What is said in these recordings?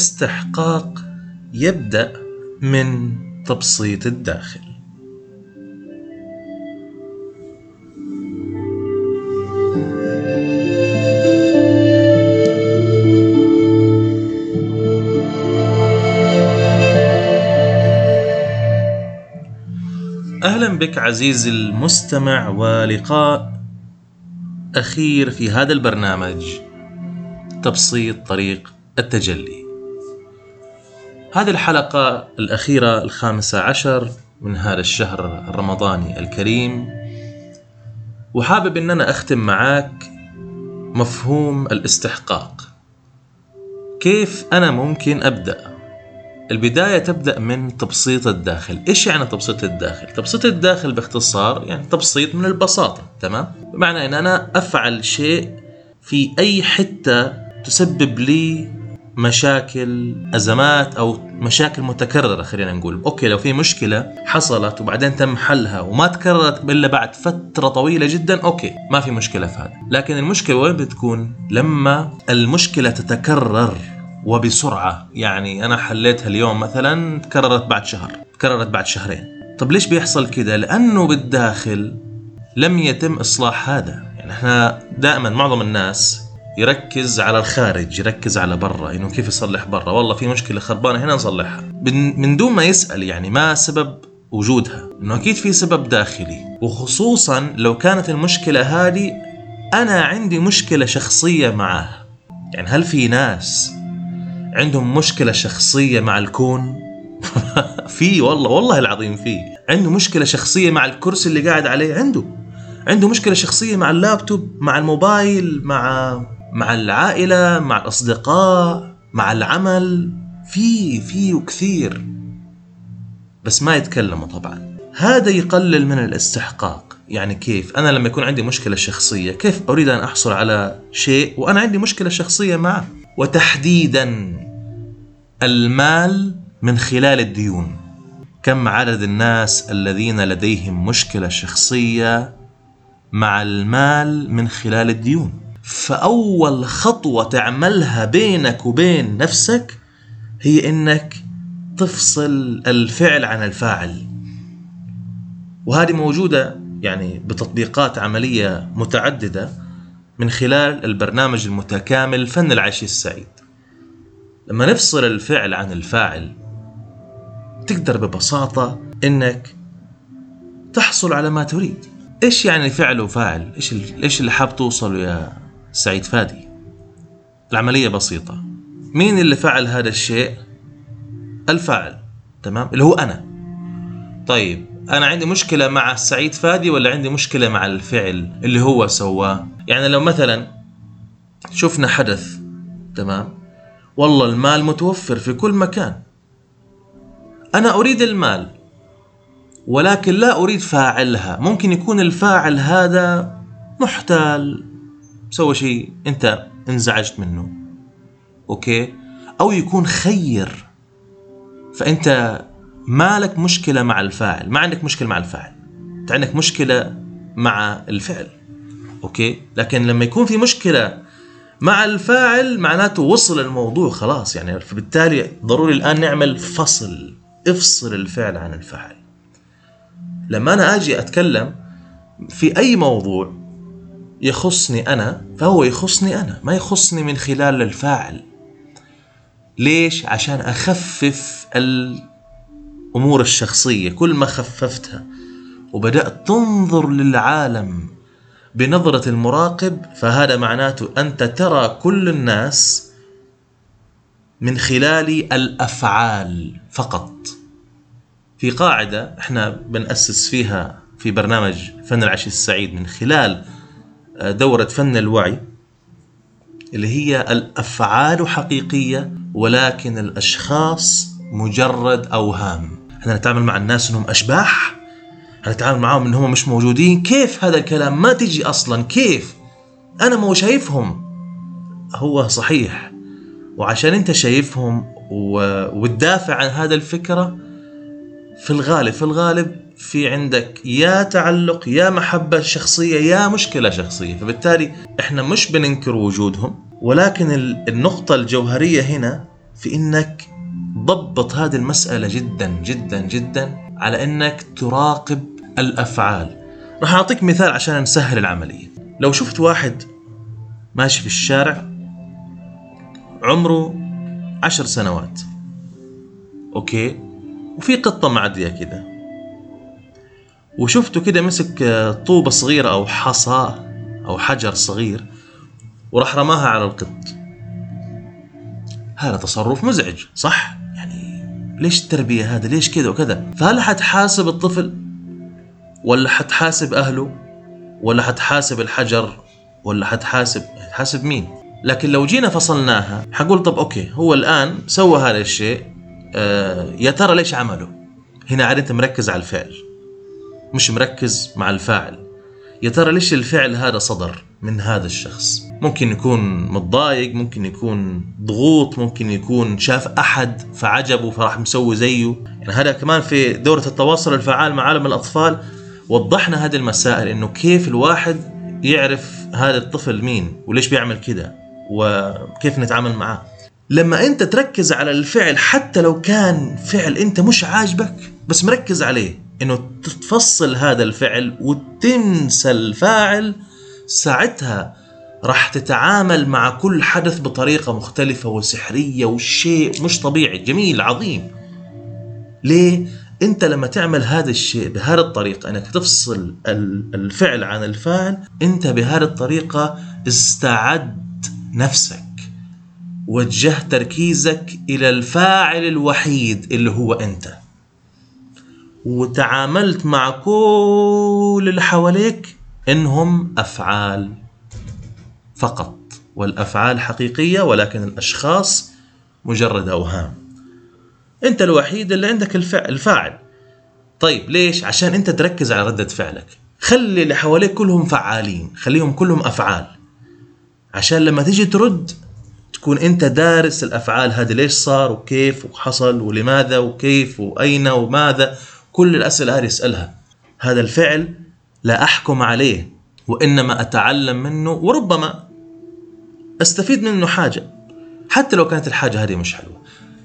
الاستحقاق يبدأ من تبسيط الداخل. أهلا بك عزيزي المستمع ولقاء أخير في هذا البرنامج تبسيط طريق التجلي. هذه الحلقة الأخيرة الخامسة عشر من هذا الشهر الرمضاني الكريم وحابب أن أنا أختم معاك مفهوم الاستحقاق كيف أنا ممكن أبدأ البداية تبدأ من تبسيط الداخل إيش يعني تبسيط الداخل؟ تبسيط الداخل باختصار يعني تبسيط من البساطة تمام؟ بمعنى أن أنا أفعل شيء في أي حتة تسبب لي مشاكل أزمات أو مشاكل متكررة خلينا نقول. okay لو في مشكلة حصلت وبعدين تم حلها وما تكررت إلا بعد فترة طويلة جدا okay ما في مشكلة في هذا. لكن المشكلة وين بتكون؟ لما المشكلة تتكرر وبسرعة. يعني أنا حليتها اليوم مثلا تكررت بعد شهر تكررت بعد شهرين. طب ليش بيحصل كده؟ لأنه بالداخل لم يتم إصلاح هذا. يعني إحنا دائما معظم الناس يركز على الخارج يركز على برا إنه كيف يصلح برا. والله في مشكلة خربانة هنا نصلحها. من دون ما يسأل يعني ما سبب وجودها. إنه أكيد في سبب داخلي. وخصوصا لو كانت المشكلة هذه أنا عندي مشكلة شخصية معها يعني هل في ناس عندهم مشكلة شخصية مع الكون؟ في والله والله العظيم في. عنده مشكلة شخصية مع الكرسي اللي قاعد عليه؟ عنده. عنده مشكلة شخصية مع اللابتوب مع الموبايل مع مع العائلة مع الأصدقاء مع العمل في في وكثير. بس ما يتكلموا طبعا. هذا يقلل من الاستحقاق. يعني كيف؟ أنا لما يكون عندي مشكلة شخصية كيف أريد أن أحصل على شيء وأنا عندي مشكلة شخصية معه؟ وتحديدا المال من خلال الديون. كم عدد الناس الذين لديهم مشكلة شخصية مع المال من خلال الديون؟ فأول خطوة تعملها بينك وبين نفسك هي إنك تفصل الفعل عن الفاعل. وهذه موجودة يعني بتطبيقات عملية متعددة من خلال البرنامج المتكامل فن العيش السعيد. لما نفصل الفعل عن الفاعل تقدر ببساطة إنك تحصل على ما تريد. إيش يعني فعل وفاعل؟ إيش إيش اللي حاب توصله يا سعيد فادي. العملية بسيطة. مين اللي فعل هذا الشيء؟ الفاعل. تمام؟ اللي هو أنا. طيب أنا عندي مشكلة مع سعيد فادي ولا عندي مشكلة مع الفعل اللي هو سواه؟ يعني لو مثلا شفنا حدث تمام؟ والله المال متوفر في كل مكان. أنا أريد المال ولكن لا أريد فاعلها. ممكن يكون الفاعل هذا محتال. سوى شيء انت انزعجت منه أوكي؟ أو يكون خير فأنت ما لك مشكلة مع الفاعل ما عندك مشكلة مع الفاعل أنت عندك مشكلة مع الفعل أوكي؟ لكن لما يكون في مشكلة مع الفاعل معناته وصل الموضوع خلاص يعني فبالتالي ضروري الآن نعمل فصل افصل الفعل عن الفاعل. لما أنا آجي أتكلم في أي موضوع يخصني أنا فهو يخصني أنا ما يخصني من خلال الفاعل. ليش؟ عشان أخفف الأمور الشخصية. كل ما خففتها وبدأت تنظر للعالم بنظرة المراقب فهذا معناته أنت ترى كل الناس من خلال الأفعال فقط. في قاعدة إحنا بنأسس فيها في برنامج فن العيش السعيد من خلال دورة فن الوعي اللي هي الأفعال حقيقية ولكن الأشخاص مجرد أوهام. إحنا نتعامل مع الناس إنهم أشباح هنتعامل معاهم انهم مش موجودين. كيف هذا الكلام؟ ما تجي أصلا. كيف؟ أنا مو شايفهم. هو صحيح. وعشان أنت شايفهم وتدافع عن هذا الفكرة في الغالب في الغالب في عندك يا تعلق يا محبة شخصية يا مشكلة شخصية. فبالتالي إحنا مش بننكر وجودهم ولكن النقطة الجوهرية هنا في إنك ضبط هذه المسألة جدا جدا جدا على إنك تراقب الأفعال. راح أعطيك مثال عشان نسهل العملية. لو شفت واحد ماشي في الشارع عمره عشر سنوات أوكي؟ وفي قطة معدية كده. وشفته كده مسك طوبة صغيرة أو حصى أو حجر صغير وراح رماها على القط. هذا تصرف مزعج صح؟ يعني ليش التربية هذا ليش كذا وكذا؟ فهل حتحاسب الطفل ولا حتحاسب أهله ولا حتحاسب الحجر ولا حتحاسب حاسب مين؟ لكن لو جينا فصلناها حقول طب أوكي هو الآن سوى هذا الشيء آه يا ترى ليش عمله؟ هنا عاد أنت مركز على الفعل. مش مركز مع الفاعل. يا ترى ليش الفعل هذا صدر من هذا الشخص؟ ممكن يكون متضايق ممكن يكون ضغوط ممكن يكون شاف أحد فعجبه فراح مسوي زيه. يعني هذا كمان في دورة التواصل الفعال مع عالم الأطفال وضحنا هذه المسائل إنه كيف الواحد يعرف هذا الطفل مين وليش بيعمل كده وكيف نتعامل معاه. لما أنت تركز على الفعل حتى لو كان فعل أنت مش عاجبك بس مركز عليه. إنه تفصل هذا الفعل وتنسى الفاعل ساعتها راح تتعامل مع كل حدث بطريقة مختلفة وسحرية وشيء مش طبيعي جميل عظيم ليه؟ أنت لما تعمل هذا الشيء بهذه الطريقة إنك تفصل الفعل عن الفاعل أنت بهذه الطريقة استعد نفسك وجهت تركيزك إلى الفاعل الوحيد اللي هو أنت وتعاملت مع كل اللي حواليك إنهم أفعال فقط والأفعال حقيقية ولكن الأشخاص مجرد أوهام. أنت الوحيد اللي عندك الفعل الفاعل. طيب ليش؟ عشان أنت تركز على ردة فعلك. خلي اللي حواليك كلهم فعالين خليهم كلهم أفعال. عشان لما تيجي ترد تكون أنت دارس الأفعال هذه ليش صار وكيف وحصل ولماذا وكيف وأين وماذا. كل الأسئلة هذه اسألها هذا الفعل لا أحكم عليه وإنما أتعلم منه وربما أستفيد منه حاجة. حتى لو كانت الحاجة هذه مش حلوة.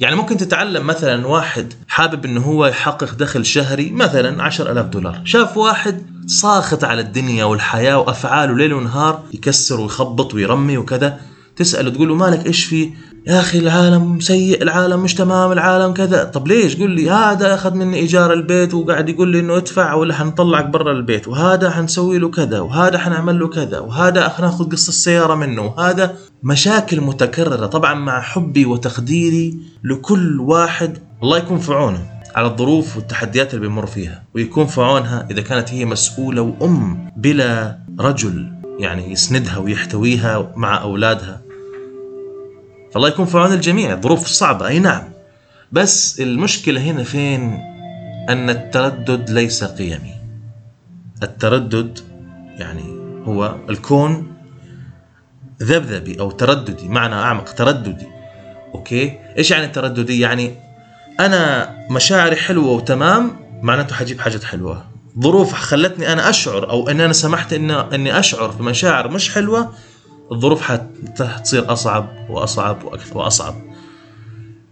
يعني ممكن تتعلم مثلا واحد حابب إنه هو يحقق دخل شهري مثلا عشر ألاف دولار. شاف واحد ساخط على الدنيا والحياة وأفعاله ليل ونهار يكسر ويخبط ويرمي وكذا تسأله تقول له مالك إيش في يا أخي العالم سيء العالم مش تمام العالم كذا. طب ليش؟ قل لي هذا أخذ مني إيجار البيت وقاعد يقول لي إنه ادفع ولا حنطلعك برا البيت وهذا حنسوي له كذا وهذا حنعمل له كذا وهذا حناخذ قصة السيارة منه وهذا مشاكل متكررة طبعا مع حبي وتقديري لكل واحد. الله يكون في عونه على الظروف والتحديات اللي بيمر فيها ويكون في عونها إذا كانت هي مسؤولة وأم بلا رجل يعني يسندها ويحتويها مع أولادها. فالله يكون في عون الجميع. ظروف صعبة. أي نعم. بس المشكلة هنا فين؟ أن التردد ليس قيمي. التردد يعني هو الكون ذبذبي أو ترددي معنى أعمق ترددي. okay؟ إيش يعني الترددي يعني أنا مشاعري حلوة وتمام معناته حجيب حاجة حلوة. ظروف خلتني أنا أشعر أو أن أنا سمحت إن أني أشعر بمشاعر مش حلوة الظروف حتصير أصعب وأصعب وأكثر وأصعب.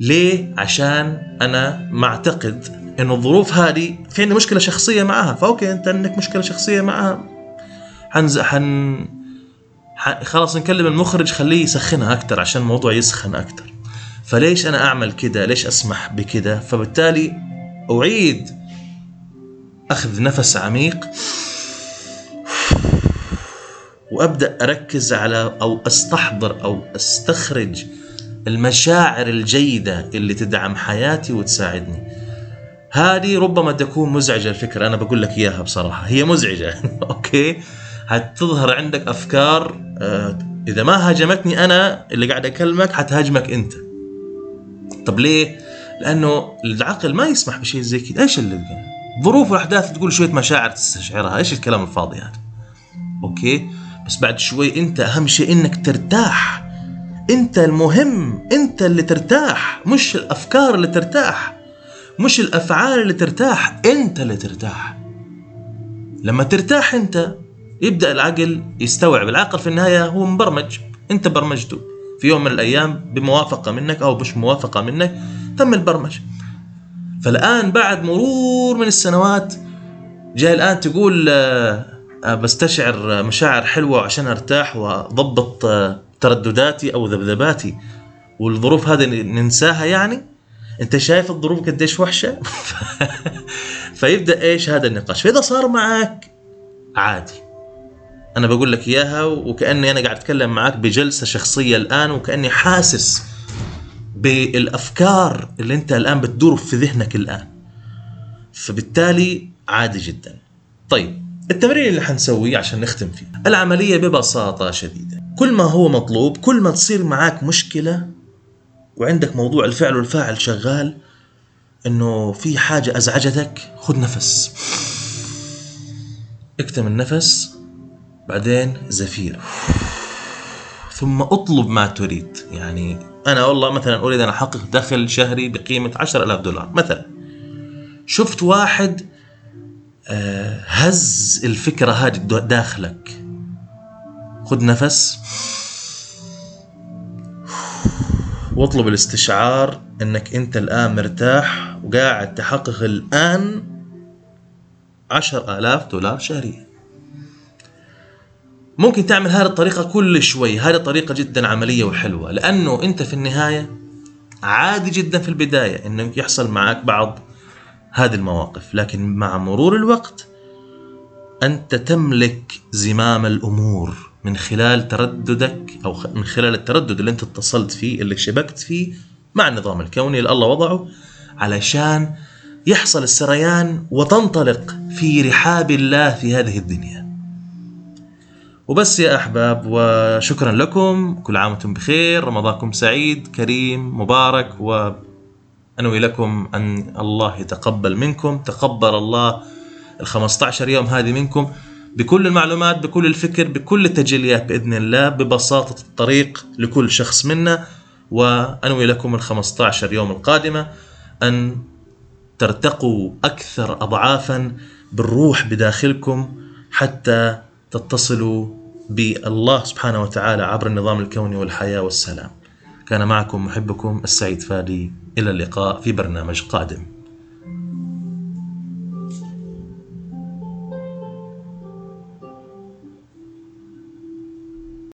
ليه؟ عشان أنا معتقد إنه الظروف هذه في عندي مشكلة شخصية معها. ف okay أنت عندك مشكلة شخصية معها. حنز حن خلاص نكلم المخرج خليه يسخنها أكثر عشان الموضوع يسخن أكثر فليش أنا أعمل كده؟ ليش أسمح بكده؟ فبالتالي أعيد أخذ نفس عميق وأبدأ أركز على أو أستحضر أو أستخرج المشاعر الجيدة اللي تدعم حياتي وتساعدني. هذه ربما تكون مزعجة الفكرة أنا بقول لك إياها بصراحة هي مزعجة أوكي حتظهر عندك أفكار آه، إذا ما هاجمتني أنا اللي قاعد أكلمك حتهاجمك أنت. طب ليه؟ لأنه العقل ما يسمح بشيء زي كذا، إيش اللي ظروف والاحداث تقول شوية مشاعر تستشعرها، إيش الكلام الفاضي هذا؟ أوكي؟ بس بعد شوي انت اهم شيء انك ترتاح. انت المهم انت اللي ترتاح مش الافكار اللي ترتاح مش الافعال اللي ترتاح انت اللي ترتاح. لما ترتاح انت يبدأ العقل يستوعب. العقل في النهاية هو مبرمج انت برمجته. في يوم من الأيام بموافقة منك أو مش موافقة منك تم البرمجة. فالآن بعد مرور من السنوات جاي الآن تقول آه، بستشعر مشاعر حلوة عشان أرتاح وأضبط آه، تردداتي أو ذبذباتي. والظروف هذه ننساها يعني؟ أنت شايف الظروف قديش وحشة؟ فيبدأ إيش هذا النقاش. فإذا صار معك عادي. أنا بقول لك إياها وكأني أنا قاعد أتكلم معك بجلسة شخصية الآن وكأني حاسس بالأفكار اللي أنت الآن بتدور في ذهنك الآن. فبالتالي عادي جدا. طيب التمرين اللي حنسويه عشان نختم فيه. العملية ببساطة شديدة. كل ما هو مطلوب كل ما تصير معاك مشكلة وعندك موضوع الفعل والفاعل شغال إنه في حاجة أزعجتك خذ نفس. اكتم النفس بعدين زفير. ثم اطلب ما تريد. يعني أنا والله مثلا أريد أن أحقق دخل شهري بقيمة عشر ألاف دولار مثلا. شفت واحد هز الفكرة هذه داخلك. خذ نفس. واطلب الاستشعار إنك أنت الآن مرتاح وقاعد تحقق الآن عشر آلاف دولار شهريا. ممكن تعمل هذه الطريقة كل شوي. هذه طريقة جدا عملية وحلوة. لأنه أنت في النهاية عادي جدا في البداية أنه يحصل معك بعض هذه المواقف لكن مع مرور الوقت أنت تملك زمام الأمور من خلال ترددك أو من خلال التردد اللي أنت اتصلت فيه اللي شبكت فيه مع النظام الكوني اللي الله وضعه علشان يحصل السريان وتنطلق في رحاب الله في هذه الدنيا. وبس يا أحباب وشكرا لكم. كل عام وأنتم بخير. رمضانكم سعيد كريم مبارك و أنوي لكم أن الله يتقبل منكم تقبل الله ال 15 يوم هذه منكم بكل المعلومات بكل الفكر بكل التجليات بإذن الله ببساطة الطريق لكل شخص منا. وأنوي لكم ال 15 يوم القادمة أن ترتقوا أكثر أضعافا بالروح بداخلكم حتى تتصلوا بالله سبحانه وتعالى عبر النظام الكوني والحياة والسلام. كان معكم محبكم السعيد فادي. إلى اللقاء في برنامج قادم.